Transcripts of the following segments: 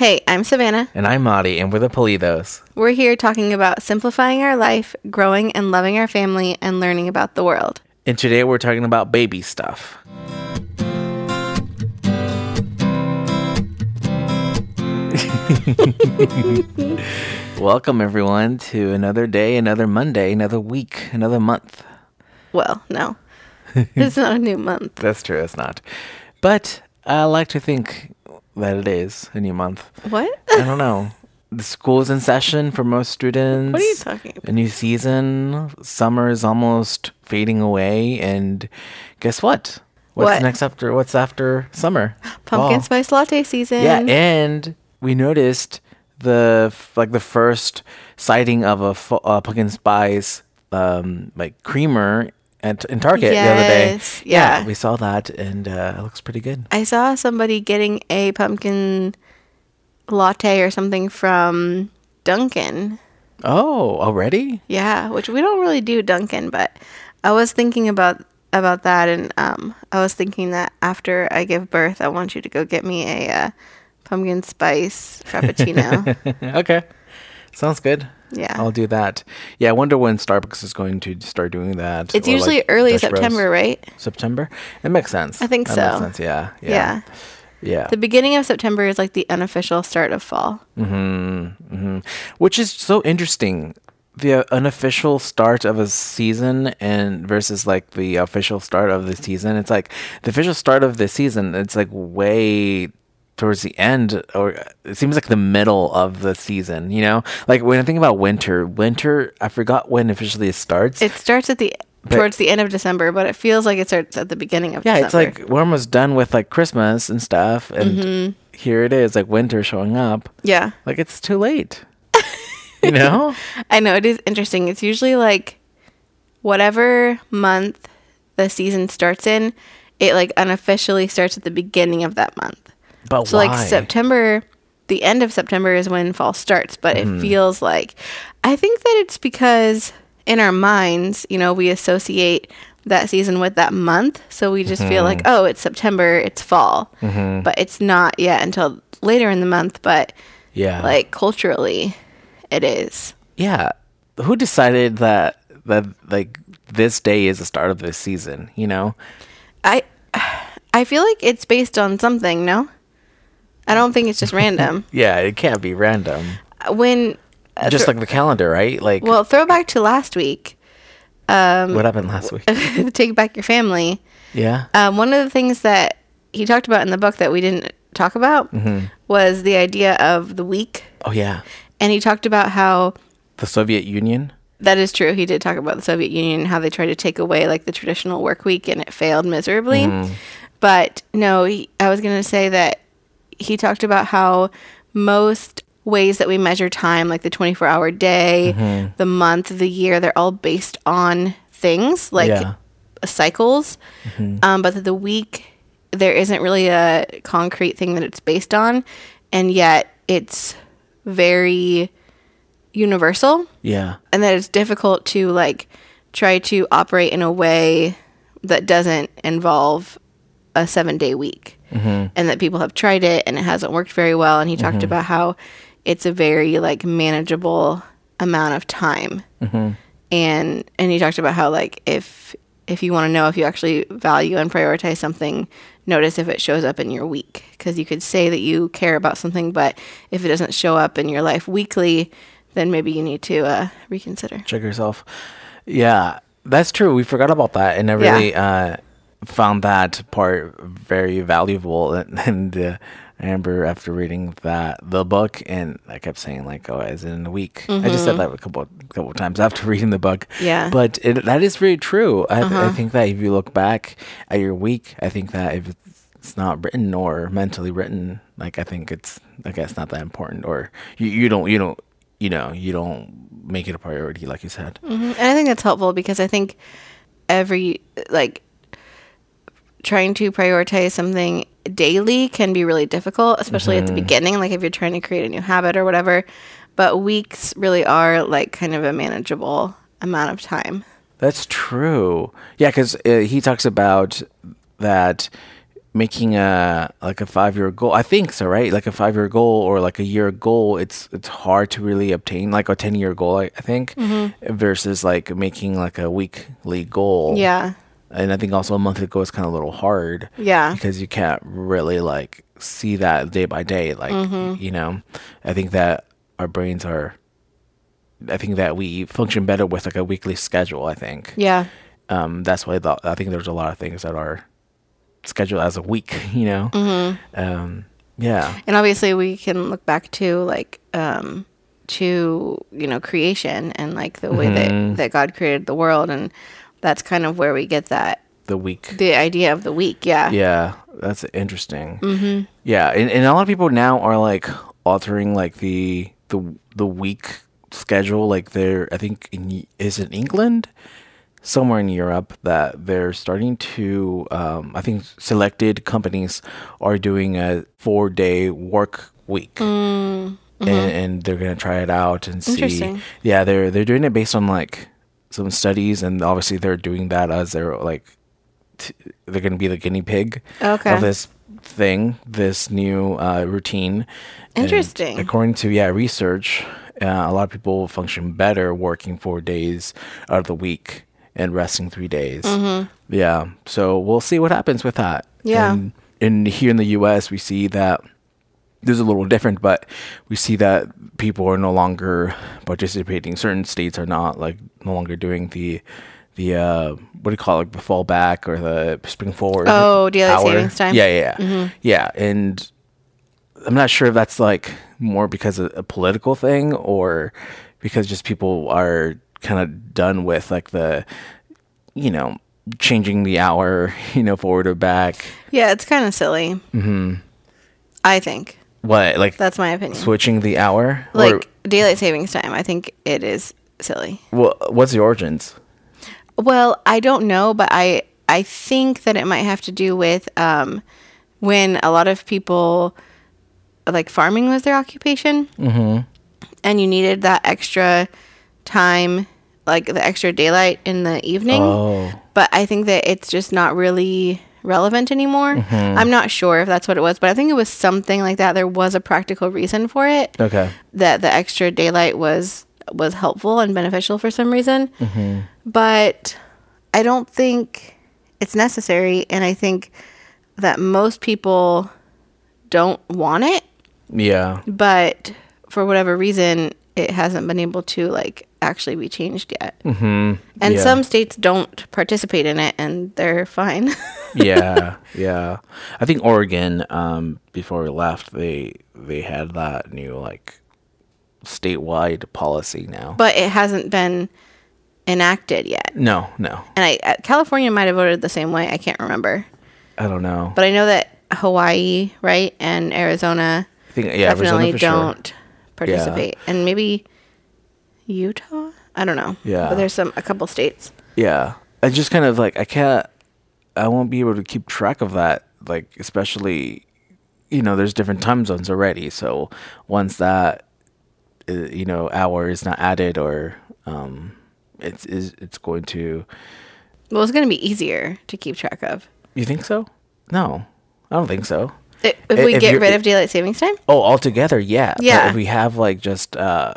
Hey, I'm Savannah. And I'm Madi, and we're the Politos. We're here talking about simplifying our life, growing and loving our family, and learning about the world. And today we're talking about baby stuff. Welcome, everyone, to another day, another Monday, another week, another month. Well, no. it's not a new month. That's true, it's not. But I like to think that it is a new month. What? I don't know. The school's in session for most students. What are you talking A new season. Summer is almost fading away, and guess what? What's What? next after? What's after summer? Pumpkin Fall. spice latte season. Yeah, and we noticed the like the first sighting of a uh, pumpkin spice um, like creamer at in Target the other day. Yes, yeah. we saw that, and uh, it looks pretty good. I saw somebody getting a pumpkin latte or something from Dunkin'. Oh, already? Yeah, which we don't really do Dunkin', but I was thinking about about that, and um, I was thinking that after I give birth, I want you to go get me a uh, pumpkin spice frappuccino. okay, sounds good. Yeah. I'll do that. Yeah, I wonder when Starbucks is going to start doing that. it's usually like, early Dutch Bros. September, right? September. It makes sense. I think that so. Makes sense. Yeah. Yeah. Yeah. Yeah. The beginning of September is like the unofficial start of fall. Hmm. Hmm. Which is so interesting. The unofficial start of a season and versus like the official start of the season. It's like the official start of the season. It's like way towards the end, or it seems like the middle of the season. You know, like when I think about winter, winter. I forgot when officially it starts. It starts at the towards the end of December, but it feels like it starts at the beginning of yeah, December. it's like we're almost done with like Christmas and stuff, and Mm-hmm. here it is, like winter showing up. yeah. Like it's too late. you know? I know it is interesting. It's usually like whatever month the season starts in, it like unofficially starts at the beginning of that month. But So why? like September, the end of September is when fall starts, but Mm-hmm. it feels like I think that it's because in our minds, you know, we associate that season with that month, so we just feel Mm-hmm. like, oh, it's September, it's fall. But it's not yet until later in the month, but Yeah. like culturally it is. yeah. Who decided that that like this day is the start of this season? You know? I I feel like it's based on something, no? I don't think it's just random. Yeah, it can't be random. When uh, Just thro- like the calendar, right? Like well, throwback to last week, what happened last week? take back your family. yeah. Um, one of the things that he talked about in the book that we didn't talk about Mm-hmm. was the idea of the week, Oh yeah. and he talked about how The Soviet Union. that is true. He did talk about the Soviet Union and how they tried to take away like the traditional work week and it failed miserably. But no, he, I was going to say that he talked about how most ways that we measure time, like the 24 hour day, the month, the year, they're all based on things like Yeah. cycles. Um, but the week, there isn't really a concrete thing that it's based on. And yet it's very universal Yeah. and that it's difficult to like try to operate in a way that doesn't involve a seven day week and that people have tried it and it hasn't worked very well. And he talked about how it's a very like manageable amount of time. And and he talked about how like if if you want to know if you actually value and prioritize something notice if it shows up in your week. Because you could say that you care about something but if it doesn't show up in your life weekly then maybe you need to uh, reconsider. Check yourself. Yeah, that's true. We forgot about that, and I Yeah. really uh, found that part very valuable. And, and uh, I remember after reading that the book, and I kept saying like, "Oh, as in a week." I just said that a couple couple times after reading the book. Mm-hmm. Yeah. Uh-huh. but it, that is very true. I, I think that if you look back at your week, I think that if it's not written or mentally written, like I think it's I guess not that important, or you, you don't you don't you know you don't make it a priority like you said. And I think that's helpful because I think every like trying to prioritize something daily can be really difficult, especially at the beginning, like if you're trying to create a new habit or whatever. But weeks really are like kind of a manageable amount of time. That's true. Yeah, because uh, he talks about that making a like a five year goal. I think so, right? Like a five year goal or like a year goal. It's it's hard to really obtain like a ten year goal. I, I think versus like making like a weekly goal. Yeah. And I think also a month ago is kind of a little hard. Yeah. because you can't really like see that day by day. Like Mm-hmm. you know, I think that our brains are. I think that we function better with like a weekly schedule. I think Yeah. um, that's why the, I think there's a lot of things that are scheduled as a week. You know, Mm-hmm. um, yeah, And obviously we can look back to like um to, you know, creation and like the way Mm-hmm. that that God created the world and that's kind of where we get that the week. the idea of the week. Yeah. Yeah, that's interesting. Mm-hmm. Yeah, and, and a lot of people now are like altering like the the the week schedule. Like they're, I think, in, is it England, somewhere in Europe, that they're starting to. Um, I think selected companies are doing a four day work week. And, and they're gonna try it out and see. Yeah, they're they're doing it based on like some studies, and obviously they're doing that as they're like t- they're going to be the guinea pig Okay. of this thing, this new uh, routine. And Interesting. according to yeah research, uh, a lot of people function better working four days out of the week and resting three days. Yeah, so we'll see what happens with that. Mm-hmm. Yeah. And, and here in the U.S., we see that this is a little different, but we see that people are no longer participating. Certain states are not like no longer doing the the uh, what do you call it, like the fallback or the spring forward. Oh, daylight hour. savings time? Yeah, yeah, yeah. yeah. And I'm not sure if that's like more because of a political thing or because just people are kind of done with like the you know changing the hour, you know, forward or back. Yeah, it's kind of silly. Mm-hmm. I think What like that's my opinion. switching the hour? like or, daylight savings time, I think it is silly. well, what's the origins? Well, I don't know, but I I think that it might have to do with um, when a lot of people like farming was their occupation, mm-hmm. and you needed that extra time, like the extra daylight in the evening. Oh, But I think that it's just not really relevant anymore. Mm-hmm. I'm not sure if that's what it was, but I think it was something like that. There was a practical reason for it okay. that the extra daylight was was helpful and beneficial for some reason. Mm-hmm. But I don't think it's necessary and I think that most people don't want it, Yeah. but for whatever reason it hasn't been able to like actually be changed yet. Mm-hmm. And yeah. some states don't participate in it and they're fine. yeah, yeah. I think Oregon, um, before we left, they they had that new like statewide policy now. but it hasn't been enacted yet. no, no, And I uh, California might have voted the same way. I can't remember. I don't know. But I know that Hawaii, right, and Arizona I think yeah, Arizona definitely for sure. Participate, and maybe Utah. I don't know. Yeah. but there's some a couple states. Yeah, I just kind of like I can't. I won't be able to keep track of that. Like especially, you know, there's different time zones already. So once that, uh, you know, hour is not added or um, it's is it's going to. Well, it's going to be easier to keep track of You think so? No, I don't think so. If we if get rid of daylight savings time. Oh, altogether, yeah. But Yeah. if we have like just uh,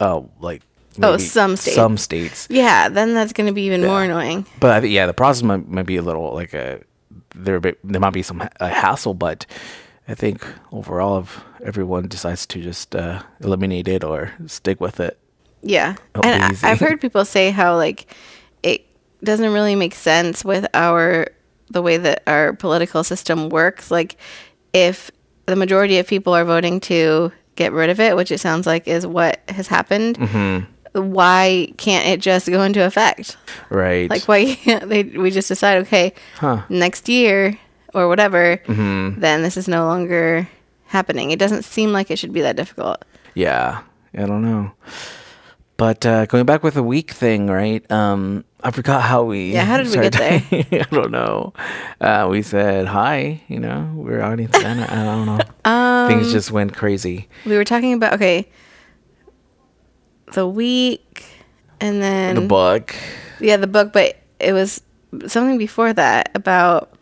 oh, like Oh, some states. some states. Yeah, then that's going to be even more annoying. But I think yeah, the process might, might be a little like a there. be- There might be some ha- hassle, but I think overall, if everyone decides to just uh, eliminate it or stick with it, Yeah, and I. I've heard people say how like it doesn't really make sense with our the way that our political system works. Like, if the majority of people are voting to get rid of it, which it sounds like is what has happened, Mm-hmm. why can't it just go into effect? right? Like, why can't they? We just decide, okay, Huh. next year or whatever, Mm-hmm. then this is no longer happening. It doesn't seem like it should be that difficult. Yeah, I don't know. But uh, going back with the week thing, right? Um, I forgot how we. Yeah, how did we get started- I don't know. Uh, we said hi. You know, we are out in Santa. I don't know. Um, Things just went crazy. we were talking about okay the week and then The book. yeah the book but it was something before that about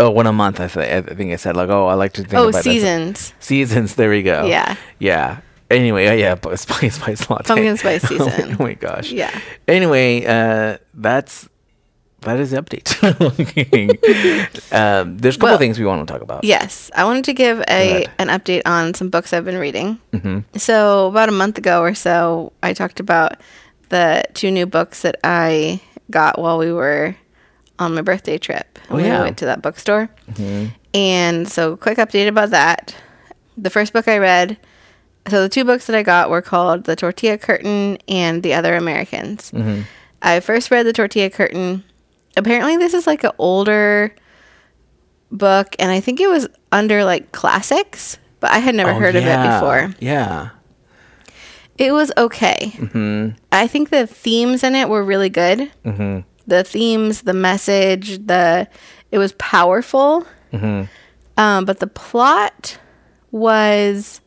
Oh, one a month. I, th- I think I said like, oh, I like to think Oh, about seasons. Seasons. There we go. Yeah. Yeah. Anyway, uh, yeah, but spice spice latte. Pumpkin spice season. oh my gosh. Yeah. Anyway, uh, that's that is the update. um, there's a couple Well- things we want to talk about. Yes, I wanted to give a an update on some books I've been reading. Mm-hmm. So about a month ago or so, I talked about the two new books that I got while we were on my birthday trip. Oh, we yeah. went to that bookstore, and so quick update about that. The first book I read. So the two books that I got were called The Tortilla Curtain and The Other Americans. I first read The Tortilla Curtain. Apparently, this is like an older book, and I think it was under like classics, but I had never Oh, heard of it before. Yeah. It was okay. Mm-hmm. I think the themes in it were really good. Mm-hmm. The themes, the message, the it was powerful. Mm-hmm. Um, but the plot was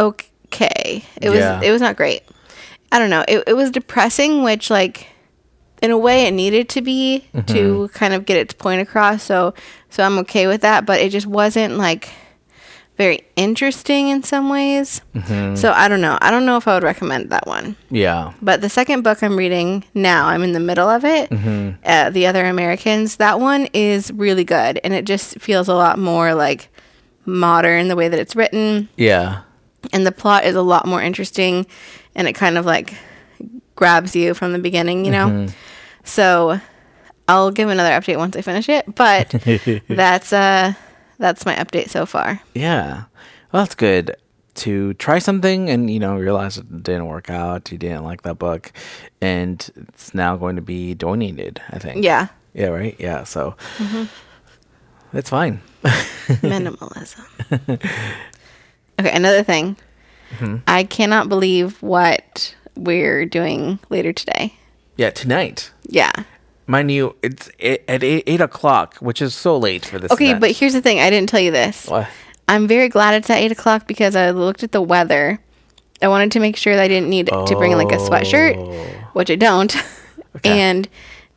okay. It was Yeah. it was not great. I don't know. It it was depressing, which like in a way it needed to be to mm-hmm. kind of get its point across. So so I'm okay with that, but it just wasn't like very interesting in some ways. Mm-hmm. So I don't know. I don't know if I would recommend that one. Yeah. But the second book I'm reading now, I'm in the middle of it. Mm-hmm. Uh, the Other Americans. That one is really good, and it just feels a lot more like modern the way that it's written, Yeah. And the plot is a lot more interesting, and it kind of like grabs you from the beginning, you know. So I'll give another update once I finish it, but that's uh that's my update so far. Yeah. Well, that's good to try something and, you know, realize it didn't work out. You didn't like that book. And it's now going to be donated, I think. Yeah, Yeah, right? Yeah. So it's fine. minimalism. okay, another thing. Mm-hmm. I cannot believe what we're doing later today. Yeah, tonight. Yeah. Mind you, it's eight, at eight, eight o'clock, which is so late for this. Okay, event. but here's the thing. I didn't tell you this. What? I'm very glad it's at eight o'clock because I looked at the weather. I wanted to make sure that I didn't need to bring like a sweatshirt, oh. which I don't. And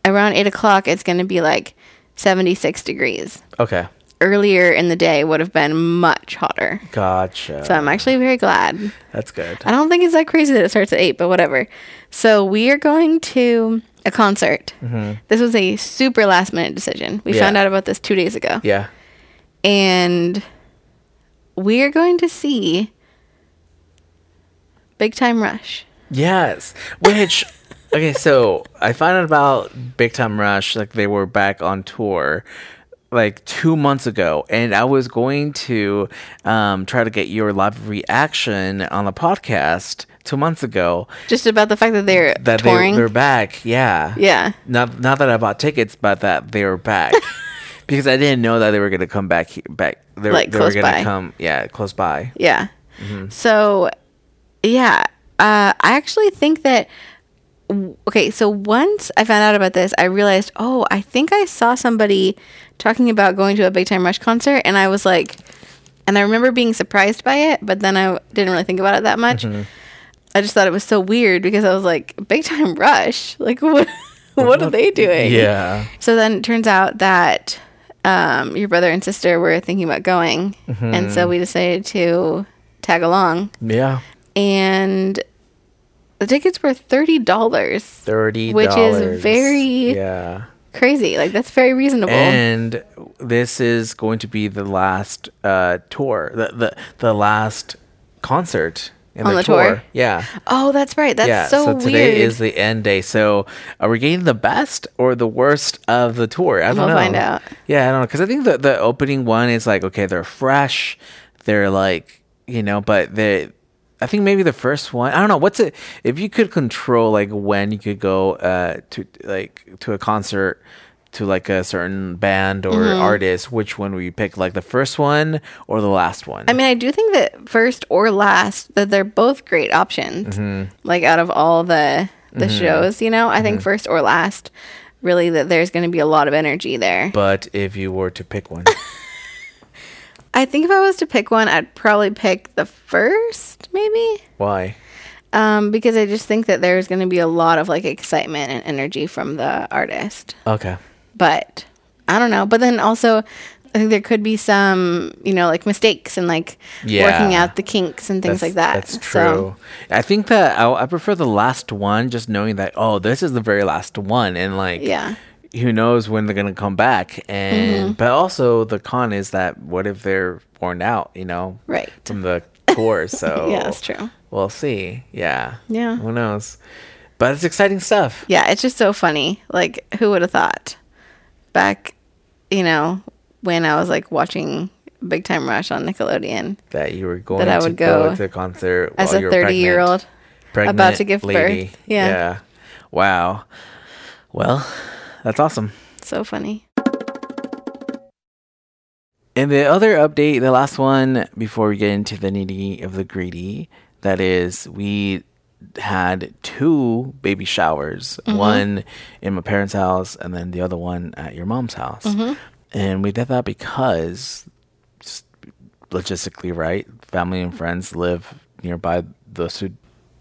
around eight o'clock, it's going to be like 76 degrees. Okay. Earlier in the day would have been much hotter. Gotcha. So I'm actually very glad. That's good. I don't think it's that crazy that it starts at eight, but whatever. So we are going to a concert. This was a super last minute decision. We Mm-hmm. Yeah. found out about this two days ago. Yeah. And we are going to see Big Time Rush. Yes. Which okay, so I found out about Big Time Rush, like they were back on tour like two months ago, and I was going to um, try to get your live reaction on the podcast two months ago Just about the fact that they're that touring. they, they're back. Yeah. yeah. Not not that I bought tickets, but that they were back. because I didn't know that they were gonna come back back. They, were- Like, they were gonna by. come, yeah, close by. Yeah. Mm-hmm. So, yeah. Uh, I actually think that. Okay, so once I found out about this, I realized, oh, I think I saw somebody talking about going to a Big Time Rush concert, and I was like, and I remember being surprised by it, but then I didn't really think about it that much. Mm-hmm. I just thought it was so weird because I was like, Big Time Rush? Like, what, what are they doing? Yeah. So then it turns out that um, your brother and sister were thinking about going, and Mm-hmm. so we decided to tag along. Yeah. And the tickets were thirty dollars, Thirty Which is very- Yeah. crazy. Like that's very reasonable. And this is going to be the last uh, tour, the, the the last concert in On the, the tour. tour? Yeah, oh, that's right. That's yeah. so, today weird. is the end day. So are we getting the best or the worst of the tour? I don't We'll know. find out. Yeah, I don't know because I think the the opening one is like okay, they're fresh, they're like you know, but they. I think maybe the first one. I don't know. What's it? If you could control like when you could go uh, to like to a concert to like a certain band or Mm-hmm. artist, which one would you pick? Like the first one or the last one? I mean, I do think that first or last that they're both great options. Mm-hmm. Like out of all the the shows, you know, I think first or last, really that there's going to be a lot of energy there. but if you were to pick one, I think if I was to pick one, I'd probably pick the first, maybe. why? Um, because I just think that there's going to be a lot of like excitement and energy from the artist. Okay. But I don't know. But then also, I think there could be some, you know, like mistakes and like Yeah. working out the kinks and things like that. That's So, true. I think that I, I prefer the last one, just knowing that oh, this is the very last one, and like Yeah. Who knows when they're gonna come back. And Mm-hmm. but also the con is that what if they're worn out, you know, Right. from the tour? So yeah, that's true. We'll see. Yeah. Yeah. Who knows? But it's exciting stuff. Yeah, it's just so funny. Like, who would have thought back, you know, when I was like watching Big Time Rush on Nickelodeon That you were going That I to would go, go to concert as a you were 30 year old. pregnant, about to give birth. Yeah. Yeah. Wow. Well, that's awesome. So funny. And the other update, the last one before we get into the nitty of the greedy, that is, we had two baby showers, mm-hmm. one in my parents' house and then the other one at your mom's house. Mm-hmm. And we did that because, just logistically, right? Family and friends live nearby those who,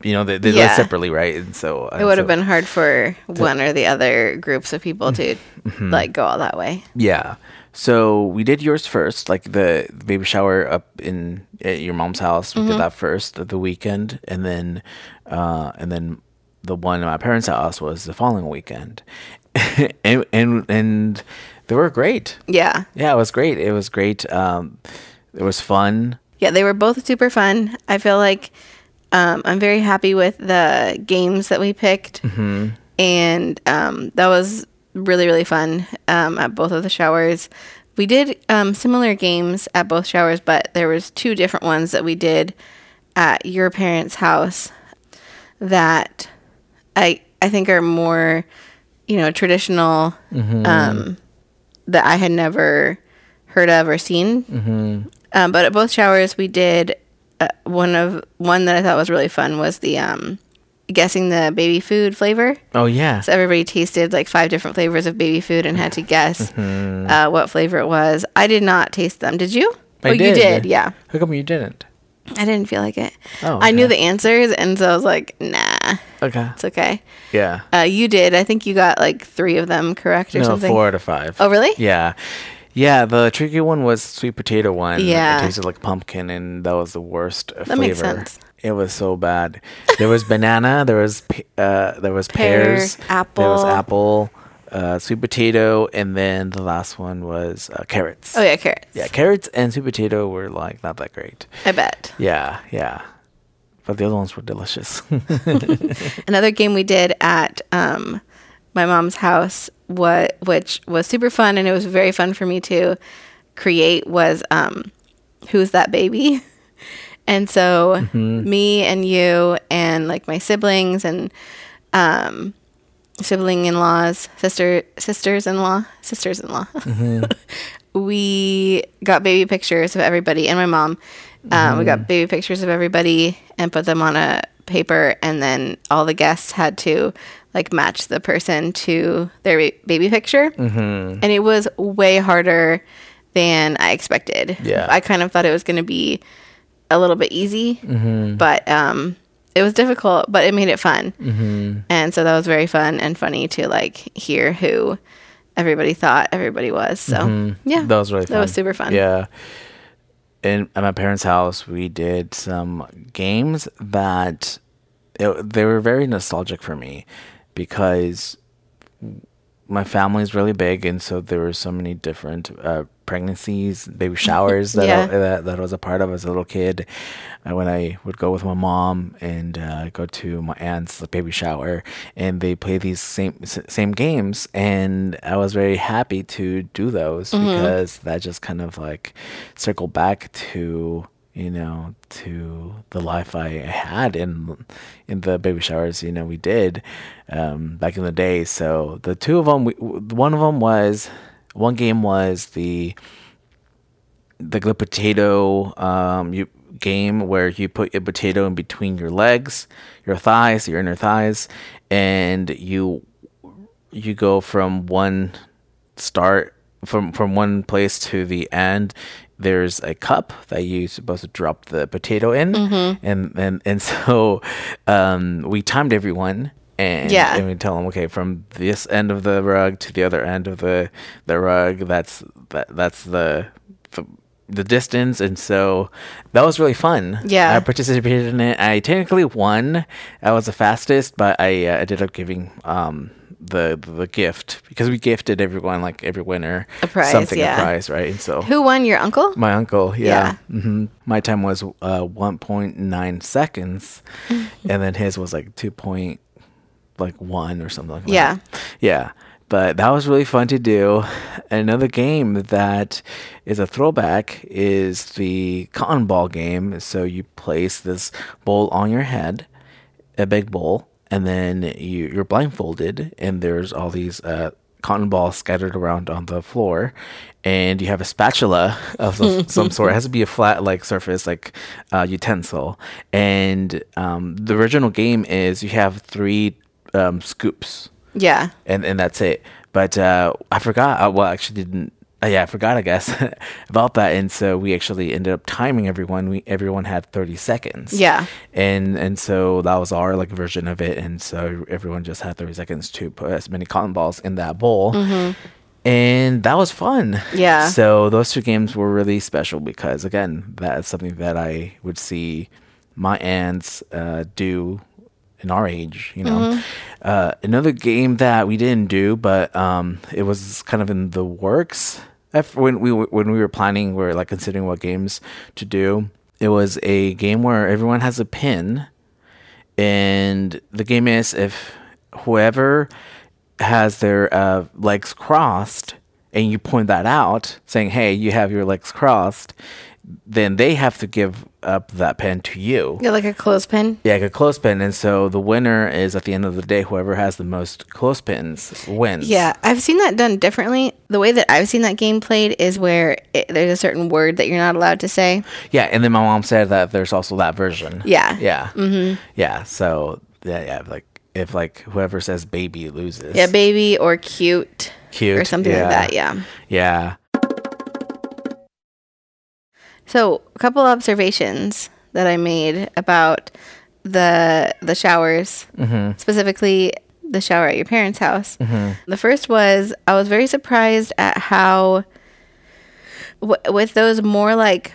you know, they, they Yeah. live separately, right? And so It would have been hard for one or the other groups of people to Mm-hmm. like go all that way. Yeah. So we did yours first, like the baby shower up in at your mom's house. We did that first the weekend, and then uh, and then the one at my parents' house was the following weekend, and and and they were great. Yeah. Yeah, it was great. It was great. Um, it was fun. Yeah, they were both super fun. I feel like um, I'm very happy with the games that we picked, and um, that was really really fun um, at both of the showers. We did um, similar games at both showers, but there was two different ones that we did at your parents' house that I I think are more you know traditional um, that I had never heard of or seen. Um, but at both showers, we did uh, one of one that I thought was really fun was the um, guessing the baby food flavor. Oh yeah. So everybody tasted like five different flavors of baby food and had to guess uh, what flavor it was. I did not taste them. Did you? I oh, you did. did. Yeah. How come you didn't? I didn't feel like it. Oh, I knew the answers, and so I was like, nah, Okay. it's okay. Yeah. Uh, you did. I think you got like three of them correct or No, something. four out of five. Oh, really? Yeah. Yeah, the tricky one was sweet potato one. Yeah. It tasted like pumpkin and that was the worst That makes flavor. sense. It was so bad. There was banana, there was uh there was Pear, pears, Apple. there was apple. apple, uh sweet potato and then the last one was uh, carrots. Oh yeah, carrots. Yeah, carrots and sweet potato were like not that great. I bet. Yeah, yeah. But the other ones were delicious. Another game we did at um, my mom's house, what which was super fun, and it was very fun for me to create was um, who's that baby? And so me and you and like my siblings and um, sibling in laws, sister sisters in law, sisters in law. we got baby pictures of everybody and my mom. Um, We got baby pictures of everybody and put them on a paper, and then all the guests had to like match the person to their ba- baby picture. Mm-hmm. And it was way harder than I expected. Yeah. I kind of thought it was going to be a little bit easy, but um, it was difficult, but it made it fun. Mm-hmm. And so that was very fun and funny to like hear who everybody thought everybody was. So yeah, That was really fun. That was super fun. Yeah. In at my parents' house, we did some games that it, they were very nostalgic for me because my family is really big, and so there were so many different uh, pregnancies, baby showers that, Yeah. I, that that I was a part of as a little kid. Uh, when I would go with my mom and uh, go to my aunt's baby shower, and they play these same same games, and I was very happy to do those because that just kind of like circled back to you know to the life I had in in the baby showers you know we did um, back in the day. So the two of them, we, one of them was one game was the the the potato um, you game where you put a potato in between your legs, your thighs, your inner thighs, and you you go from one start from from one place to the end there's a cup that you're supposed to drop the potato in. And and and so um we timed everyone and Yeah. and we tell them okay from this end of the rug to the other end of the the rug that's that that's the the, the distance. And so that was really fun. Yeah. i participated in it. I technically won. I was the fastest but i uh, ended up giving um the the gift because we gifted everyone like every winner A prize, something yeah. a prize right and so Who won? Your uncle? my uncle, yeah. hmm My time was uh, 1.9 seconds, and then his was like 2. Point, like 1 or something like Yeah. that. Yeah, yeah. But that was really fun to do. Another game that is a throwback is the cotton ball game. So you place this bowl on your head, a big bowl, and then you, you're blindfolded, and there's all these uh, cotton balls scattered around on the floor, and you have a spatula of some- sort. It has to be a flat like surface, like uh, utensil. And um, the original game is you have three um, scoops Yeah. and and that's it. But uh, I forgot. Uh, well, actually, didn't. Uh, yeah, I forgot. I guess about that, and so we actually ended up timing everyone. We everyone had thirty seconds. Yeah. and and so that was our like version of it, and so everyone just had thirty seconds to put as many cotton balls in that bowl. And that was fun. Mm-hmm. Yeah. So those two games were really special because again, that is something that I would see my aunts uh, do in our age. You know, Mm-hmm. uh, another game that we didn't do, but um, it was kind of in the works. When we when we were planning, we are like considering what games to do. It was a game where everyone has a pin, and the game is if whoever has their uh, legs crossed and you point that out saying hey you have your legs crossed then they have to give up that pen to you Yeah, like a clothespin. yeah like a clothespin and so the winner is at the end of the day whoever has the most clothespins wins Yeah, I've seen that done differently. The way that I've seen that game played is where it, there's a certain word that you're not allowed to say. yeah and then my mom said that there's also that version Yeah. yeah mm-hmm. yeah so yeah yeah like if like whoever says baby loses Yeah, baby or cute, cute or something yeah. like that. Yeah. yeah So, a couple observations that I made about the the showers, Mm-hmm. specifically the shower at your parents' house. The first was I was very surprised at how w- with those more like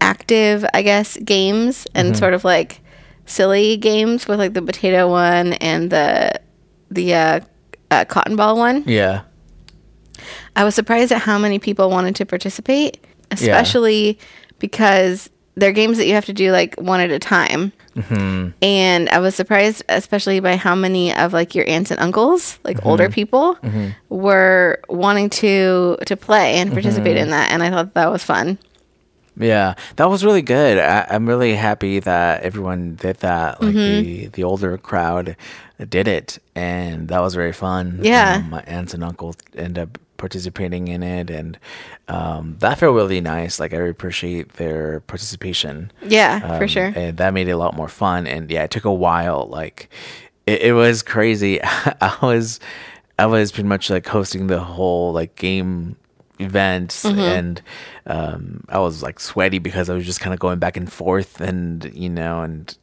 active, I guess, games and Mm-hmm. sort of like silly games with like the potato one and the the uh, uh, cotton ball one. yeah I was surprised at how many people wanted to participate, especially because they're games that you have to do like one at a time. Mm-hmm. And I was surprised, especially by how many of like your aunts and uncles, like Mm-hmm. older people, were wanting to to play and participate Mm-hmm. in that. And I thought that was fun. Yeah, that was really good. I, I'm really happy that everyone did that. Like Mm-hmm. the the older crowd did it, and that was very fun. Yeah. Um, my aunts and uncles end up participating in it, and um, that felt really nice. Like I appreciate their participation. Yeah, for Um, sure. And that made it a lot more fun. And yeah, it took a while. Like it, it was crazy. I was I was pretty much like hosting the whole like game events Mm-hmm. and um I was like sweaty because I was just kind of going back and forth and you know and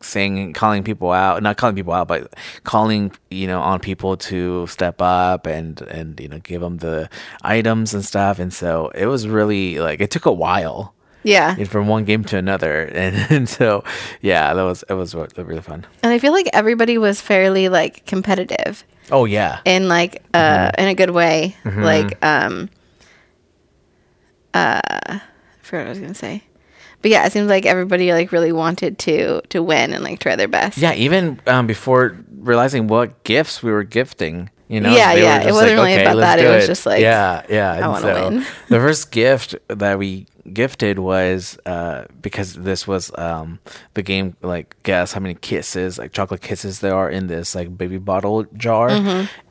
saying calling people out not calling people out but calling you know on people to step up and and you know give them the items and stuff and so it was really like it took a while Yeah. from one game to another and, and so yeah that was it was re- really fun And I feel like everybody was fairly like competitive. oh yeah in like uh Mm-hmm. in a good way like um uh I forgot what I was gonna say but yeah it seems like everybody like really wanted to to win and like try their best. Yeah even um, before realizing what gifts we were gifting you know Yeah, yeah, it wasn't really about that, it do was just like, yeah yeah and wanna so win. the first gift that we gifted was uh because this was um the game like guess how many kisses like chocolate kisses there are in this like baby bottle jar?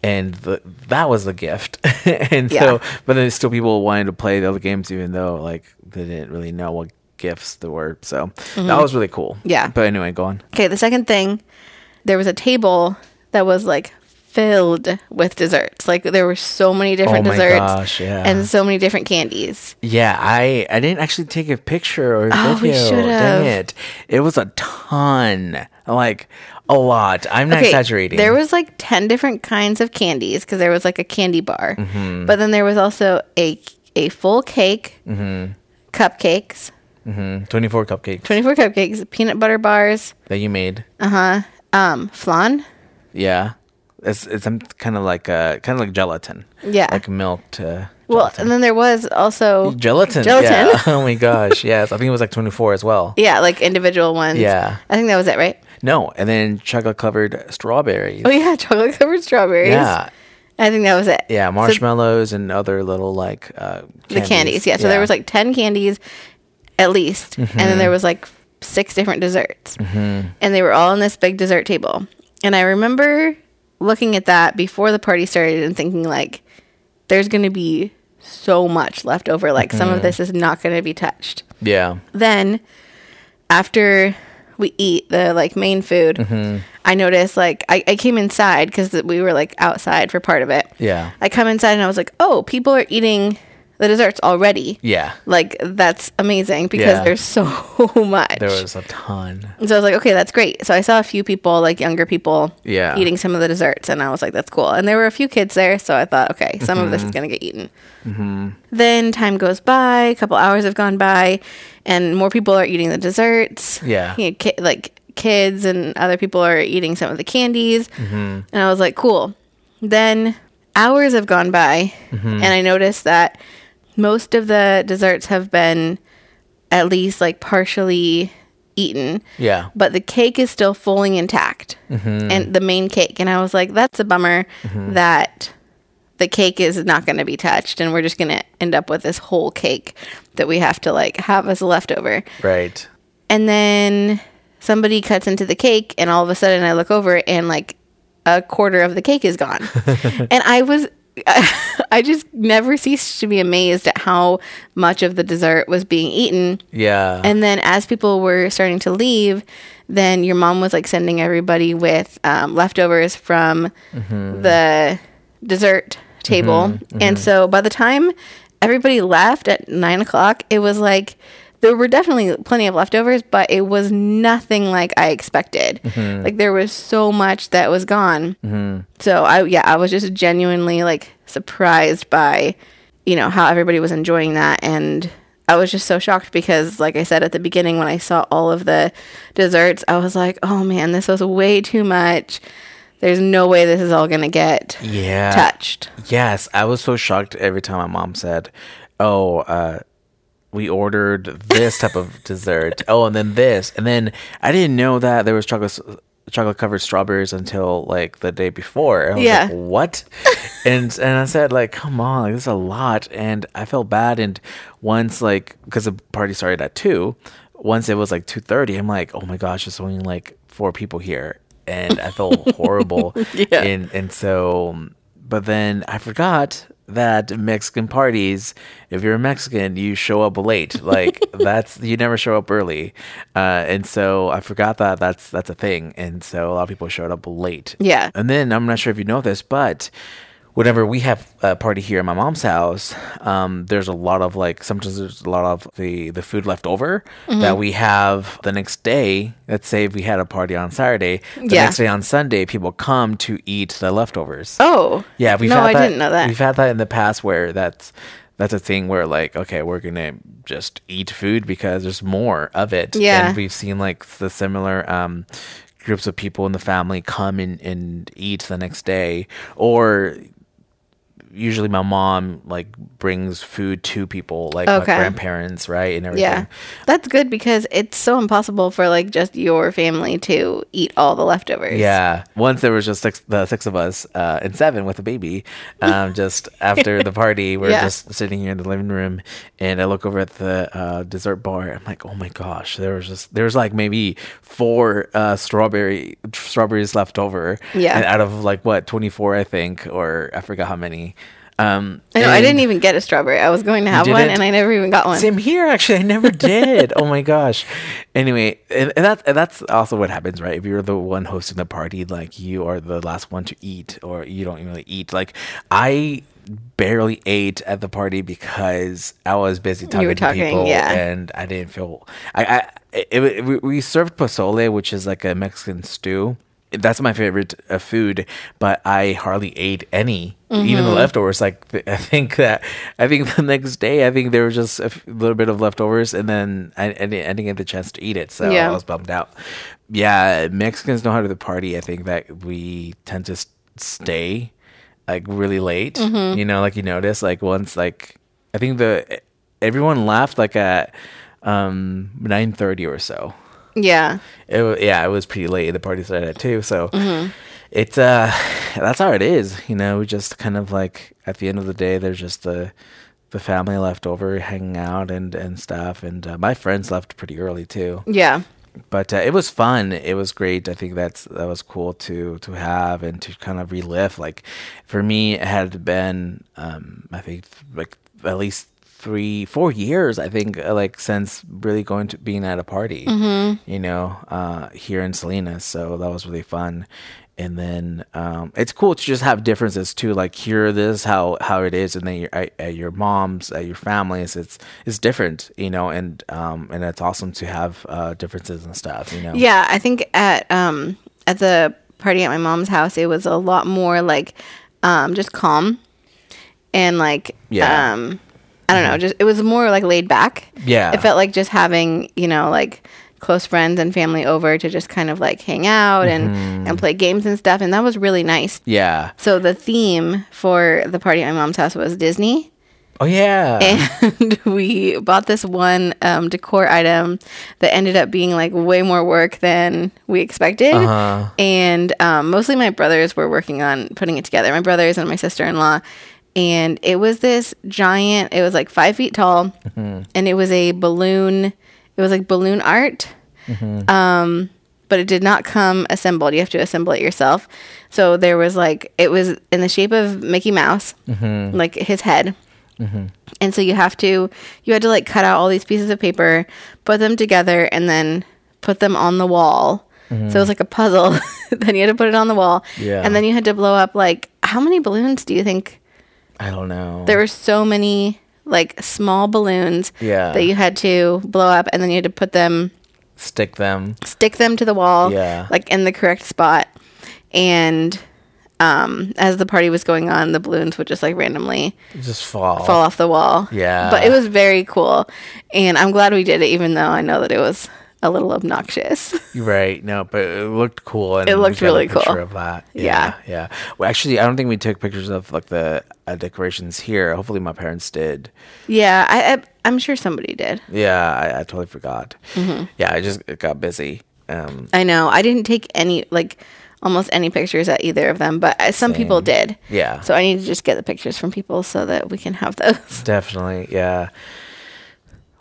And the, that was the gift. And so Mm-hmm. But then still people wanted to play the other games even though like they didn't really know what gifts there were so that was really cool Mm-hmm. Yeah. but anyway go on okay the second thing there was a table that was like filled with desserts. Like there were so many different Oh my desserts gosh, yeah. and so many different candies. Yeah, I I didn't actually take a picture or Oh, we video. should've. Dang it! It was a ton, like a lot. I'm not exaggerating. There was like 10 different kinds of candies because there was like a candy bar. Mm-hmm. But then there was also a a full cake, cupcakes, Mhm, 24 cupcakes 24 cupcakes, peanut butter bars, that you made. Uh-huh. Um, flan. Yeah, it's it's kind of like uh kind of like gelatin. Yeah. like milked. Uh, Well, and then there was also gelatin. Gelatin. Yeah. Oh my gosh. Yes, I think it was like 24 as well. yeah, like individual ones. Yeah. I think that was it, right? No, and then chocolate covered strawberries. Oh yeah, chocolate covered strawberries. Yeah. I think that was it. Yeah, So marshmallows and other little like uh, the candies. Yeah. So there was like 10 candies at least. And Mm-hmm. then there was like six different desserts. And they were all on this big dessert table. And I remember looking at that before the party started and thinking like there's going to be so much left over like some Mm-hmm. of this is not going to be touched. yeah. Then after we eat the like main food, Mm-hmm. I noticed like I, I came inside because we were like outside for part of it. Yeah. I come inside and I was like, oh, people are eating the desserts already. Yeah. Like that's amazing because Yeah. there's so much. There was a ton. so I was like, okay, that's great. So I saw a few people, like younger people, Yeah. eating some of the desserts, and I was like, that's cool. And there were a few kids there, so I thought, okay, some of this Mm-hmm. is gonna get eaten. Then time goes by, a couple hours have gone by, and more people are eating the desserts. Yeah. You know, ki- like kids and other people are eating some of the candies, Mm-hmm. and I was like, cool. Then hours have gone by, Mm-hmm. and I noticed that most of the desserts have been at least like partially eaten. Yeah. but the cake is still fully intact. Mm-hmm. And the main cake. And i was like that's a bummer mm-hmm. that the cake is not going to be touched and we're just going to end up with this whole cake that we have to like have as a leftover. Right. and then somebody cuts into the cake and all of a sudden i look over and like a quarter of the cake is gone. And i was i just never ceased to be amazed at how much of the dessert was being eaten Yeah. and then as people were starting to leave, then your mom was like sending everybody with um, leftovers from mm-hmm. the dessert table. Mm-hmm. Mm-hmm. And so by the time everybody left at nine o'clock, it was like there were definitely plenty of leftovers, but it was nothing like I expected. Like there was so much that was gone. So I yeah, I was just genuinely like surprised by you know how everybody was enjoying that and I was just so shocked because like I said at the beginning when I saw all of the desserts, I was like, "Oh man, this was way too much. There's no way this is all going to get yeah. touched." Yes, I was so shocked every time my mom said, "Oh, uh, we ordered this type of dessert. Oh, and then this, and then I didn't know that there was chocolate chocolate covered strawberries until like the day before. I was Yeah. like, what? and and I said like, come on, like this is a lot, and I felt bad. And once like because the party started at two, once it was like two thirty, I'm like, oh my gosh, there's only like four people here, and I felt horrible. Yeah. And and so, but then I forgot that Mexican parties, if you're a Mexican, you show up late. Like that's you never show up early, uh, and so I forgot that that's that's a thing. And so a lot of people showed up late. Yeah. And then I'm not sure if you know this, but whenever we have a party here at my mom's house, um, there's a lot of like sometimes there's a lot of the the food left over Mm-hmm. that we have the next day. Let's say if we had a party on Saturday, the Yeah. next day on Sunday, people come to eat the leftovers. Oh. Yeah, we've No, had I that, didn't know that. We've had that in the past where that's that's a thing where like okay, we're gonna just eat food because there's more of it. Yeah. and we've seen like the similar um, groups of people in the family come and, and eat the next day, or usually my mom like brings food to people like Okay. my grandparents, right, and everything. Yeah. That's good because it's so impossible for like just your family to eat all the leftovers. Yeah. Once there was just six, the six of us, uh, and seven with a baby. Um, just after the party, we're Yeah. just sitting here in the living room, and I look over at the uh, dessert bar. I'm like, oh my gosh, there was just there's like maybe four uh, strawberry strawberries left over. Yeah. and out of like what 24, I think, or I forgot how many. Um, I know. I didn't even get a strawberry. I was going to have one, and I never even got one. Same here, actually. I never did. oh my gosh. Anyway, and, and that and that's also what happens, right? If you're the one hosting the party, like you are the last one to eat, or you don't really eat. Like I barely ate at the party because I was busy talking, were to people, yeah. and I didn't feel. I, I it, it, we- we served pozole, which is like a Mexican stew. That's my favorite uh, food, but I hardly ate any, even Mm-hmm. the leftovers. Like I think that I think the next day, I think there was just a f- little bit of leftovers, and then I, I, didn't, I didn't get the chance to eat it, so Yeah. I was bummed out. Yeah, Mexicans know how to the party. I think that we tend to stay like really late. Mm-hmm. You know, like you notice, like once like I think the everyone left like at um nine thirty or so. Yeah. It yeah, it was pretty late. The party started at two, so Mm-hmm. it's uh that's how it is. You know, we just kind of like at the end of the day, there's just the the family left over hanging out and and stuff. And uh, my friends left pretty early too Yeah. but uh, it was fun. It was great. I think that's that was cool to to have and to kind of relive. Like for me, it had been um, I think like at least three four years. I think uh, like since really going to being at a party, you know, uh, here in Salinas. So that was really fun. And then um, it's cool to just have differences too. Like here, this is how how it is, and then your, at, at your mom's, at your families, it's it's different, you know. And um, and it's awesome to have uh, differences and stuff, you know. Yeah, I think at um at the party at my mom's house, it was a lot more like um just calm and like Yeah. Mm-hmm. um I don't know, just it was more like laid back. Yeah. It felt like just having, you know, like close friends and family over to just kind of like hang out and Mm-hmm. and play games and stuff and that was really nice. Yeah. So the theme for the party at my mom's house was Disney. Oh yeah. and we bought this one um, decor item that ended up being like way more work than we expected. Uh-huh. And um, mostly my brothers were working on putting it together. My brothers and my sister in law. And it was this giant. It was like five feet tall, Mm-hmm. and it was a balloon. It was like balloon art. Mm-hmm. Um, but it did not come assembled. You have to assemble it yourself. So there was like it was in the shape of Mickey Mouse, Mm-hmm. like his head. And so you have to you had to like cut out all these pieces of paper, put them together, and then put them on the wall. So it was like a puzzle. then you had to put it on the wall. Yeah. And then you had to blow up like how many balloons do you think? I don't know. There were so many like small balloons Yeah. that you had to blow up and then you had to put them Stick them. stick them to the wall Yeah. like in the correct spot and um as the party was going on the balloons would just like randomly Just fall. fall off the wall Yeah. but it was very cool and i'm glad we did it even though i know that it was a little obnoxious Right. No, but it looked cool. And It looked we got a really cool. Of that. Yeah. Yeah. Yeah. Well, actually, I don't think we took pictures of like the uh, decorations here. Hopefully, my parents did. yeah I, I i'm sure somebody did Yeah, I, I totally forgot. Mm-hmm. Yeah, I just got busy. Um, i know i didn't take any like almost any pictures at either of them but uh, some people did Yeah. so i need to just get the pictures from people so that we can have those Definitely, yeah.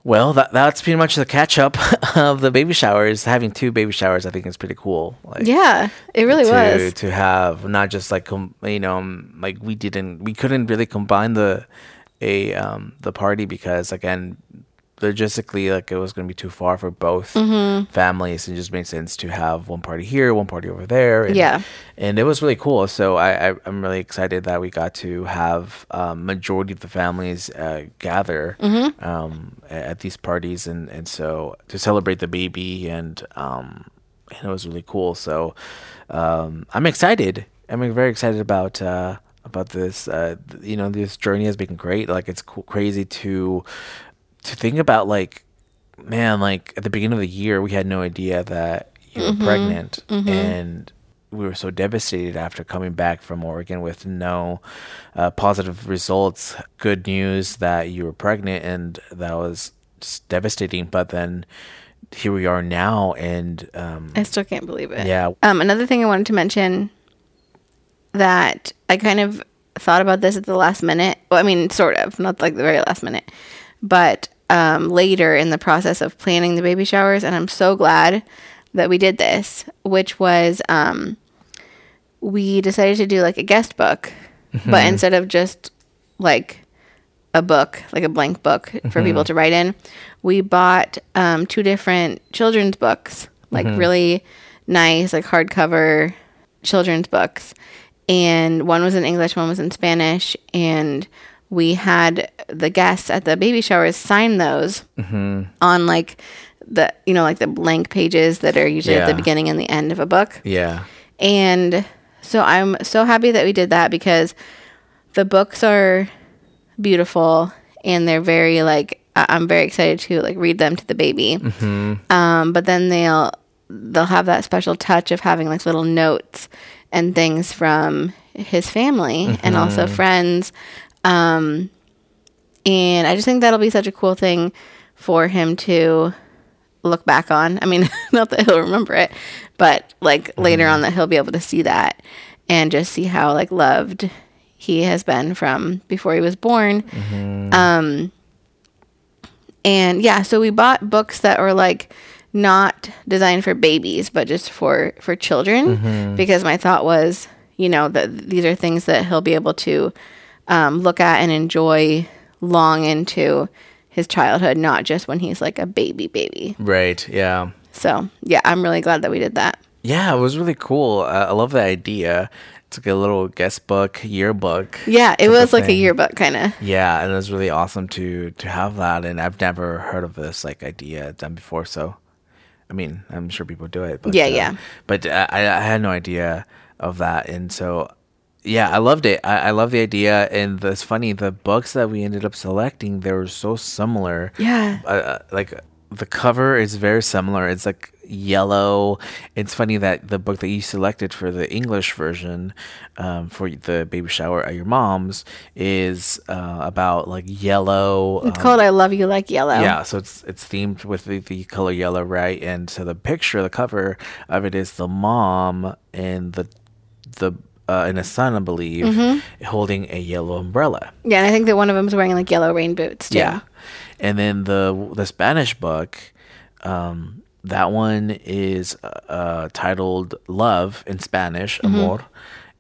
Well, that that's pretty much the catch up of the baby showers. Having two baby showers, I think, is pretty cool. Like, yeah it really to was to have not just like com- you know um, like we didn't we couldn't really combine the a um the party because again logistically like it was going to be too far for both Mm-hmm. families it just made sense to have one party here one party over there and, Yeah. and it was really cool so I, I i'm really excited that we got to have um, majority of the families uh, gather Mm-hmm. um, at these parties and and so to celebrate the baby and um and it was really cool so um i'm excited i'm very excited about uh about this uh you know this journey has been great like it's co- crazy to to think about like man like at the beginning of the year we had no idea that you were pregnant and we were so devastated after coming back from Oregon with no uh, positive results good news that you were pregnant and that was just devastating but then here we are now and um I still can't believe it. Yeah. Um, another thing I wanted to mention that I kind of thought about this at the last minute. Well, I mean, sort of, not like the very last minute, but um, later in the process of planning the baby showers, and I'm so glad that we did this, which was um, we decided to do like a guest book, but instead of just like a book, like a blank book for people to write in, we bought um, two different children's books, like really nice, like hardcover children's books. And one was in English, one was in Spanish. And we had the guests at the baby showers sign those mm-hmm. on like the, you know, like the blank pages that are usually at the beginning and the end of a book. Yeah. And so I'm so happy that we did that because the books are beautiful and they're very like I'm very excited to like read them to the baby. Mm-hmm. Um, but then they'll they'll have that special touch of having like little notes and things from his family and also mm-hmm. friends. Um, and I just think that'll be such a cool thing for him to look back on. I mean, not that he'll remember it, but like later on that he'll be able to see that and just see how like loved he has been from before he was born. Um and yeah, so we bought books that were like not designed for babies, but just for for children because my thought was, you know, that these are things that he'll be able to um, look at and enjoy long into his childhood, not just when he's like a baby baby. Right. Yeah. So yeah, I'm really glad that we did that. Yeah, it was really cool. Uh, I love the idea. It's like a little guest book, yearbook. Yeah, it was like a yearbook kind of. Yeah, and it was really awesome to to have that. And I've never heard of this like idea done before. So, I mean, I'm sure people do it. But, Yeah, uh, yeah. But I, I had no idea of that, and so yeah, I loved it. I, I love the idea, and it's funny. The books that we ended up selecting, they were so similar. Yeah. uh, uh, like the cover is very similar. It's like yellow. It's funny that the book that you selected for the English version um, for the baby shower at your mom's is uh, about like yellow. It's um, called "I Love You Like Yellow." yeah, so it's it's themed with the, the color yellow, right? And so the picture, the cover of it is the mom and the the uh, and a son, I believe, Mm-hmm. holding a yellow umbrella. yeah, and I think that one of them is wearing like yellow rain boots too. Yeah, and then the the Spanish book, um, that one is uh, titled "Love" in Spanish, Mm-hmm. "Amor,"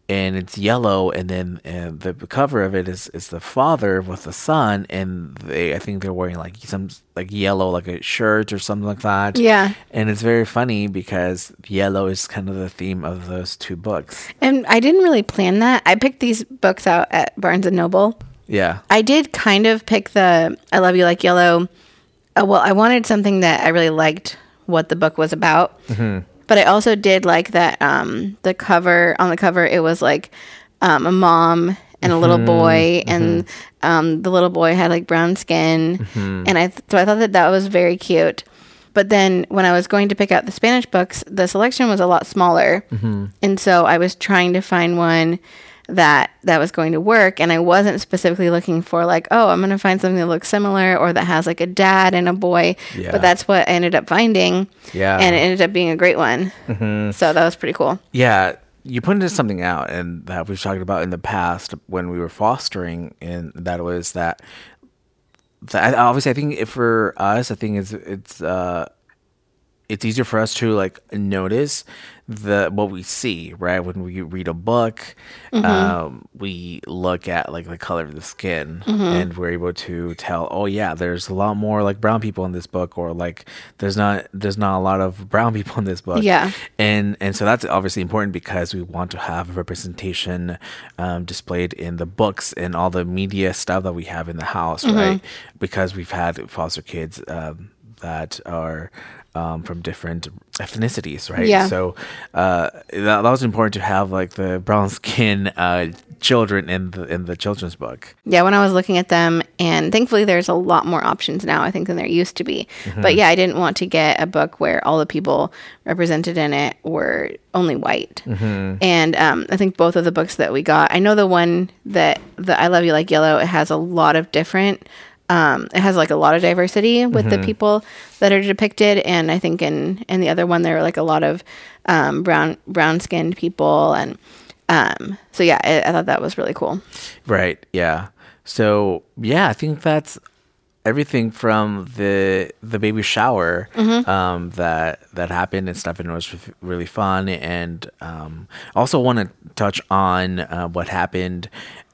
and it's yellow. And then uh, the cover of it is is the father with the son, and they I think they're wearing like some like yellow like a shirt or something like that. Yeah. and it's very funny because yellow is kind of the theme of those two books. And I didn't really plan that. I picked these books out at Barnes and Noble. Yeah, I did kind of pick the I Love You Like Yellow. Uh, well, I wanted something that I really liked what the book was about. But I also did like that um, the cover on the cover it was like um, a mom and a little boy and um, the little boy had like brown skin. And I th- so I thought that that was very cute. But then when I was going to pick out the Spanish books, the selection was a lot smaller. And so I was trying to find one that that was going to work and I wasn't specifically looking for like, oh, I'm going to find something that looks similar or that has like a dad and a boy. Yeah. But that's what I ended up finding. Yeah. And it ended up being a great one. So that was pretty cool. Yeah, you pointed something out, and that we've talked about in the past when we were fostering, and that was that. that obviously, I think for us, I think it's it's uh, it's easier for us to like notice the what we see right? When we read a book um we look at like the color of the skin and we're able to tell oh yeah there's a lot more like brown people in this book or like there's not there's not a lot of brown people in this book. Yeah. and and so that's obviously important because we want to have representation um, displayed in the books and all the media stuff that we have in the house right? Because we've had foster kids um, that are um, from different ethnicities right Yeah. so uh, that, that was important to have like the brown skin uh, children in the in the children's book Yeah, when I was looking at them, and thankfully there's a lot more options now, I think, than there used to be. Mm-hmm. But yeah, I didn't want to get a book where all the people represented in it were only white. Mm-hmm. And um, I think both of the books that we got, I know the one that the I Love You Like Yellow, it has a lot of different. Um, it has like a lot of diversity with Mm-hmm. the people that are depicted, and I think in in the other one there were like a lot of um, brown brown skinned people, and um, so yeah, I, I thought that was really cool. Right. Yeah. So yeah, I think that's everything from the the baby shower Mm-hmm. um, that that happened and stuff, and it was really fun. And um, also want to touch on uh, what happened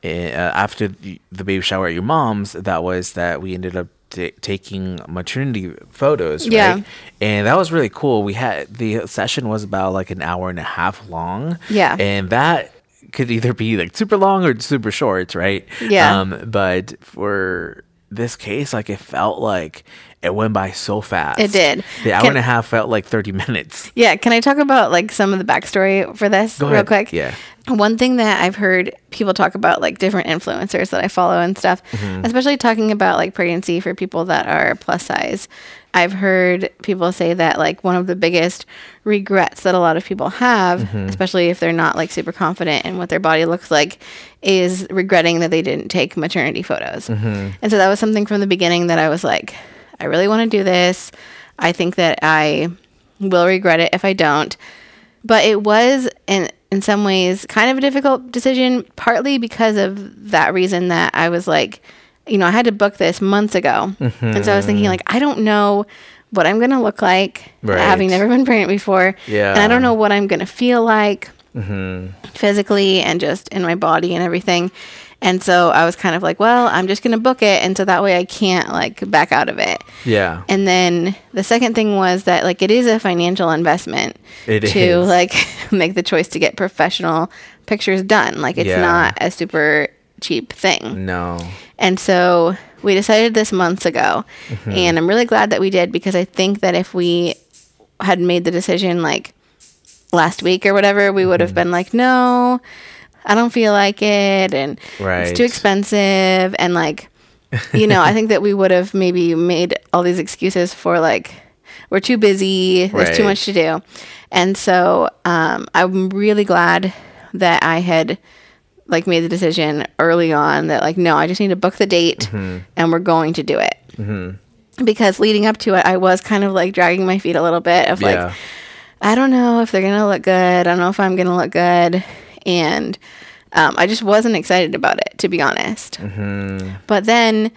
uh, after the, the baby shower at your mom's. That was that we ended up. ta taking maternity photos, Yeah. right? And that was really cool. We had the session was about like an hour and a half long. Yeah. And that could either be like super long or super short, right? Yeah. Um, but for this case, like it felt like it went by so fast. It did. The hour Can- and a half felt like 30 minutes. Yeah, can I talk about like some of the backstory for this Go real ahead. quick? Yeah. One thing that I've heard people talk about, like different influencers that I follow and stuff, Mm-hmm. especially talking about like pregnancy for people that are plus size. I've heard people say that like one of the biggest regrets that a lot of people have, Mm-hmm. especially if they're not like super confident in what their body looks like, is regretting that they didn't take maternity photos. Mm-hmm. And so that was something from the beginning that I was like, I really want to do this. I think that I will regret it if I don't. But it was in in some ways kind of a difficult decision, partly because of that reason that I was like, you know, I had to book this months ago. And so I was thinking mm-hmm. like, I don't know what I'm gonna look like Right. having never been pregnant before. Yeah. And I don't know what I'm gonna feel like mm-hmm. physically and just in my body and everything. And so I was kind of like, well, I'm just going to book it. And so that way I can't like back out of it. Yeah. And then the second thing was that like it is a financial investment It to is. like make the choice to get professional pictures done. Like it's Yeah. not a super cheap thing. No. And so we decided this months ago. Mm-hmm. And I'm really glad that we did because I think that if we had made the decision like last week or whatever, we would have mm-hmm. been like, no, I don't feel like it. And it's too expensive. And like, you know, I think that we would have maybe made all these excuses for like, we're too busy, there's too much to do. And so um, I'm really glad that I had like made the decision early on that like no i just need to book the date Mm-hmm. and we're going to do it because leading up to it i was kind of like dragging my feet a little bit of Yeah. like i don't know if they're gonna look good i don't know if i'm gonna look good and um, i just wasn't excited about it to be honest Mm-hmm. but then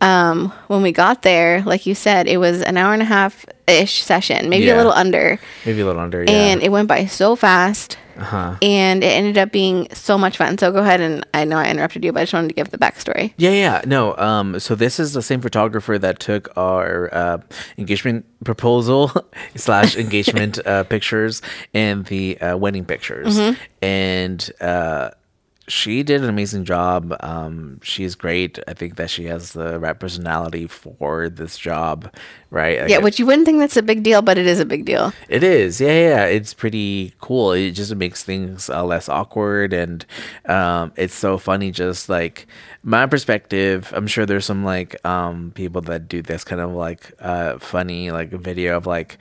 um, when we got there like you said it was an hour and a half ish session maybe a little under Maybe a little under. Yeah. and it went by so fast uh-huh. and it ended up being so much fun. So go ahead and I know I interrupted you, but I just wanted to give the backstory. Yeah, yeah, no. Um, so this is the same photographer that took our uh, engagement proposal slash engagement uh, pictures and the uh, wedding pictures, and uh, she did an amazing job. Um, she's great. I think that she has the right personality for this job, right? Like, Yeah, which you wouldn't think that's a big deal, but it is a big deal. It is, yeah, yeah. yeah. It's pretty cool. It just makes things uh, less awkward, and um, it's so funny. Just like my perspective, I'm sure there's some like um, people that do this kind of like uh, funny like video of like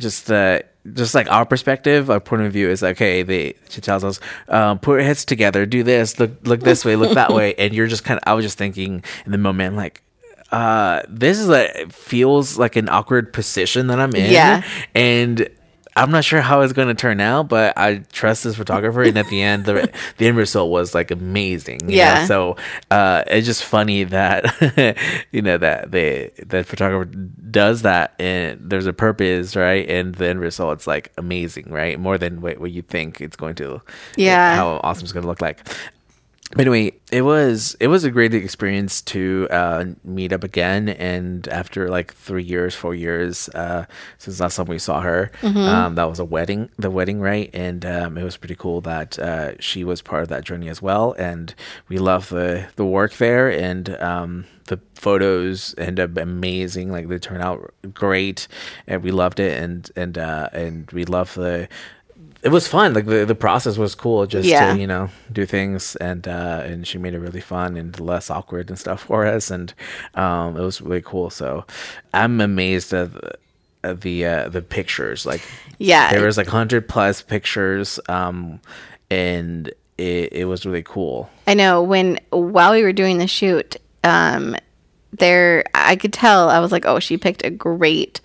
just the just like our perspective, our point of view is like, okay, they she tells us, um, put your heads together, do this, look look this way, look that way, and you're just kind of. I was just thinking in the moment, like uh this is like feels like an awkward position that I'm in. Yeah. And I'm not sure how it's going to turn out, but I trust this photographer. and at the end, the the end result was like amazing. you know? Yeah. So uh, it's just funny that you know that the that photographer does that, and there's a purpose, right? And the end result's like amazing, right? More than what, what you think it's going to. Yeah. How awesome it's going to look like. But anyway, it was it was a great experience to uh, meet up again, and after like three years, four years uh, since last time we saw her, um, that was a wedding, the wedding, right? And um, it was pretty cool that uh, she was part of that journey as well, and we love the the work there, and um, the photos end up amazing, like they turn out great, and we loved it, and and uh, and we love the it was fun. Like the, the process was cool just Yeah. to, you know, do things and uh and she made it really fun and less awkward and stuff for us and um it was really cool. So I'm amazed at the the uh the pictures. Like Yeah. there was like hundred plus pictures um and it, it was really cool. I know when while we were doing the shoot, um, there I could tell I was like, oh, she picked a great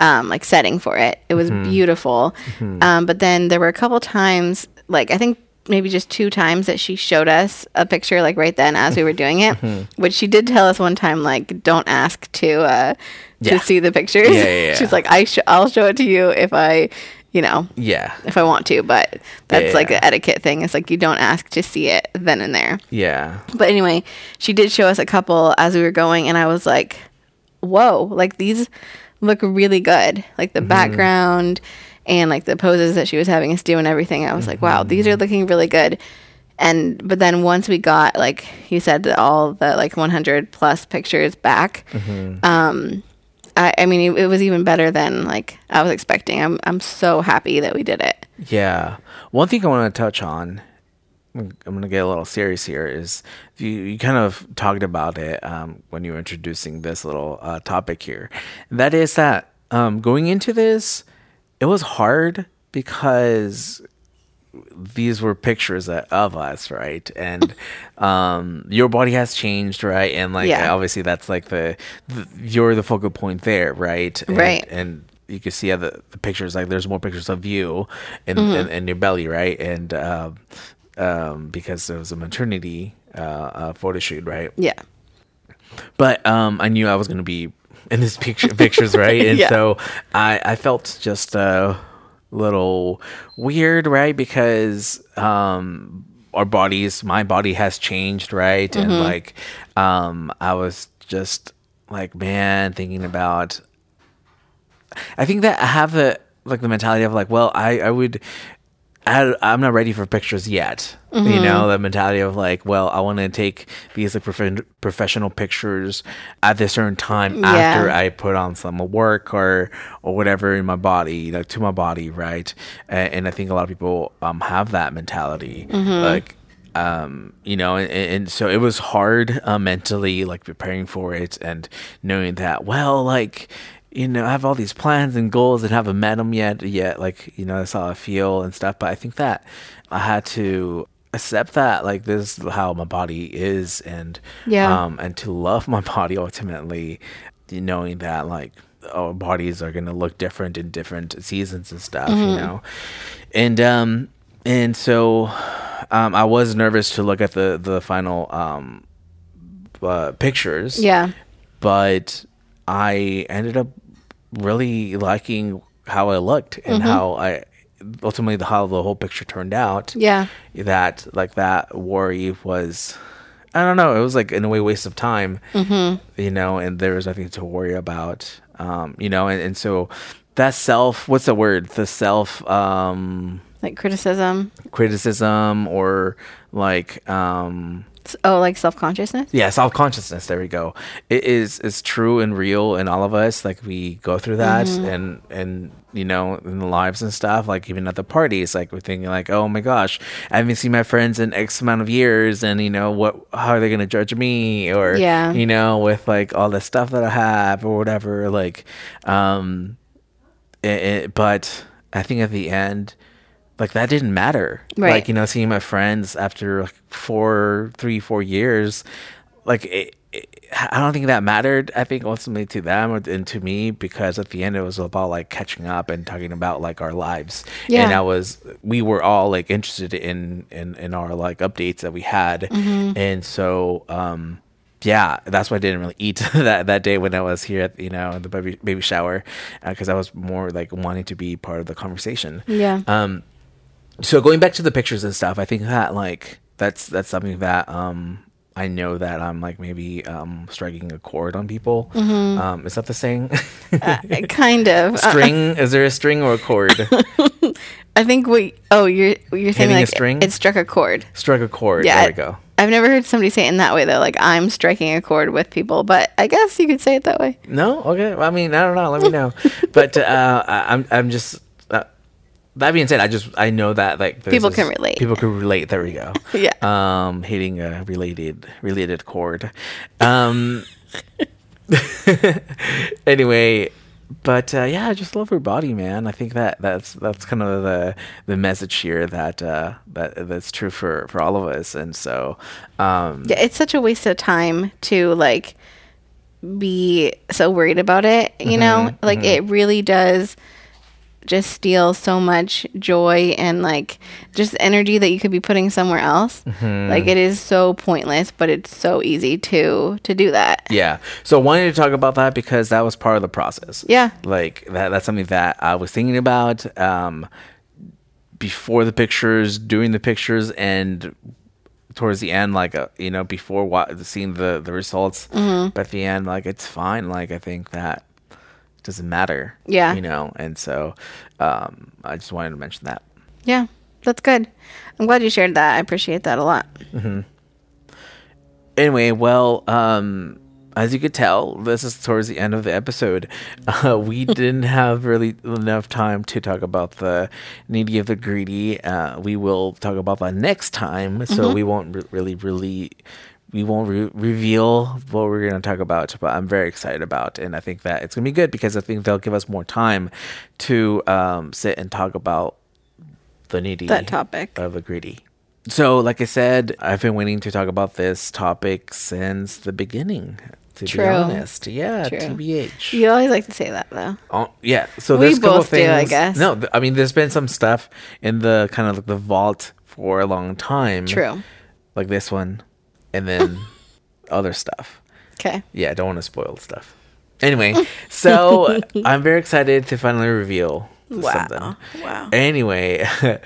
um, like setting for it. It was beautiful. Um, but then there were a couple times, like I think maybe just two times that she showed us a picture like right then as we were doing it, Mm-hmm. which she did tell us one time like don't ask to uh to Yeah. see the pictures. Yeah, yeah. She's like I sh- I'll show it to you if I, you know, Yeah. if I want to, but that's Yeah, like an etiquette thing. It's like you don't ask to see it then and there. Yeah. But anyway, she did show us a couple as we were going, and I was like, whoa, like these look really good. Like the mm-hmm. background and like the poses that she was having us do and everything. I was like, wow, these are mm-hmm. looking really good. And but then once we got like you said that all the like 100 plus pictures back, mm-hmm. um, I, I mean it, it was even better than like I was expecting. I'm I'm so happy that we did it. Yeah. One thing I want to touch on, I'm going to get a little serious here, is you, you kind of talked about it um, when you were introducing this little uh, topic here. And that is that um, going into this, it was hard because these were pictures of of us, right? And um, your body has changed, right? And like Yeah. obviously that's like the, the you're the focal point there, right? And, Right. And you can see the, the pictures like there's more pictures of you in Mm-hmm. in your belly, right? And um, um, because there was a maternity uh, uh, photo shoot, right? Yeah. but um, I knew I was going to be in this picture pictures, right? And Yeah. so I I felt just a little weird, right? Because um, our bodies, my body has changed, right? And like um, I was just like, man, thinking about. I think that I have the like the mentality of like, well, I I would. I, I'm not ready for pictures yet. You know, the mentality of like, well, I want to take these like prof- professional pictures at this certain time after I put on some work or or whatever in my body, know, to my body, right? And, and I think a lot of people um have that mentality, like um you know and, and so it was hard uh, mentally like preparing for it and knowing that well like you know, I have all these plans and goals and haven't met them yet. Yet, like you know, that's how I feel and stuff. But I think that I had to accept that, like this is how my body is, and Yeah. um, and to love my body ultimately, knowing that like our bodies are gonna look different in different seasons and stuff, you know, and um, and so um, I was nervous to look at the the final um, uh, pictures, Yeah. but I ended up really liking how I looked and how I ultimately the how the whole picture turned out. Yeah. That like that worry was I don't know, it was like in a way waste of time. Mm-hmm. You know, and there was nothing to worry about. Um, you know, and, and so that self what's the word? The self um Like criticism. criticism or like um Oh, like self consciousness? yeah self consciousness there we go. It is is true and real in all of us. Like we go through that and and you know in the lives and stuff like even at the parties like we're thinking like oh my gosh i haven't seen my friends in x amount of years and you know what how are they going to judge me? Or Yeah. you know with like all the stuff that i have or whatever like um it, it, but i think at the end like that didn't matter Right. like you know seeing my friends after like four three four years like it, it, i don't think that mattered i think ultimately to them and to me because at the end it was about like catching up and talking about like our lives Yeah. and i was we were all like interested in in in our like updates that we had Mm-hmm. and so um yeah, that's why I didn't really eat that that day when I was here at you know the baby baby shower because I was more like wanting to be part of the conversation. Yeah. Um, so going back to the pictures and stuff, I think that like that's that's something that um I know that I'm like maybe um striking a chord on people. Um, is that the saying? Uh, kind of. Uh, string? is there a string or a chord? I think we. Oh, you're you're saying like string? it struck a chord. Struck a chord. Yeah. There we go. I've never heard somebody say it in that way though. Like I'm striking a chord with people, but I guess you could say it that way. No, okay. Well, I mean, I don't know. Let me know. but uh, I'm I'm just. That being said, I just I know that like People can relate. People can relate. There we go. Yeah. Um, hitting a related related chord. Um. anyway, but uh, yeah, I just love her body, man. I think that that's that's kind of the the message here that uh, that that's true for for all of us, and so um, Yeah, it's such a waste of time to like be so worried about it, you know? Mm-hmm, Like it really does just steals so much joy and like just energy that you could be putting somewhere else. Like it is so pointless, but it's so easy to to do that. Yeah. So I wanted to talk about that because that was part of the process. Yeah. Like that that's something that I was thinking about um before the pictures, doing the pictures and towards the end like uh, you know before wa- seeing the the results Mm-hmm. but at the end like it's fine like i think that doesn't matter Yeah. you know and so um i just wanted to mention that Yeah. That's good. I'm glad you shared that. I appreciate that a lot. anyway, well, um, as you could tell, this is towards the end of the episode. Uh, we didn't have really enough time to talk about the needy of the greedy. Uh, we will talk about that next time, so we won't re- really, really. We won't re- reveal what we're going to talk about, but I'm very excited about, and I think that it's going to be good because I think they'll give us more time to um, sit and talk about the needy That topic. of the greedy. So, like I said, I've been waiting to talk about this topic since the beginning. To True. be honest, yeah, True. TBH. You always like to say that though. Oh, yeah. So We there's both do, things. I guess. No, th- I mean, there's been some stuff in the kind of like the vault for a long time. True. Like this one, and then other stuff. Okay. Yeah, I don't want to spoil stuff. Anyway, so I'm very excited to finally reveal Wow. something. Wow. Anyway,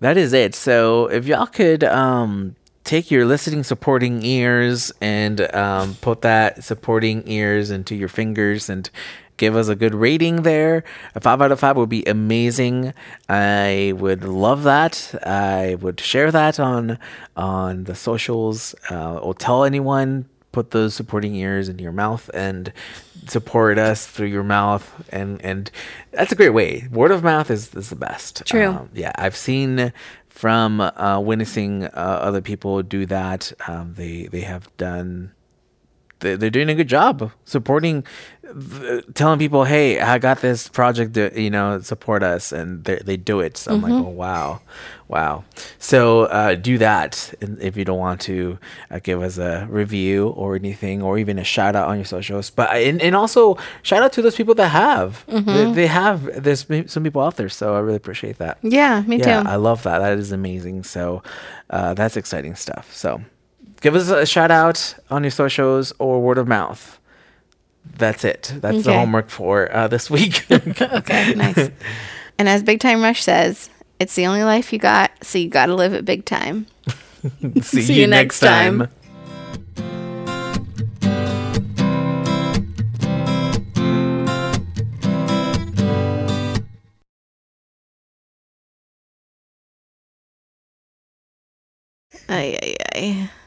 that is it. So if y'all could um take your listening supporting ears and um put that supporting ears into your fingers and give us a good rating there. A five out of five would be amazing. I would love that. I would share that on on the socials uh, or tell anyone put those supporting ears into your mouth and support us through your mouth and and that's a great way word of mouth is, is the best True. Um, yeah i've seen from uh, witnessing uh, other people do that um, they they have done they're doing a good job supporting telling people hey i got this project to, you know support us and they, they do it so i'm like oh wow wow so uh, do that if you don't want to uh, give us a review or anything or even a shout out on your socials but and, and also shout out to those people that have they, they have there's some people out there so i really appreciate that Yeah, me yeah, too. I love that. That is amazing. So uh, that's exciting stuff. So give us a shout out on your socials or word of mouth. That's it. That's the homework for uh, this week. okay, nice. And as Big Time Rush says, it's the only life you got, so you got to live it big time. See, See you you next next time. time. Ay, ay, ay.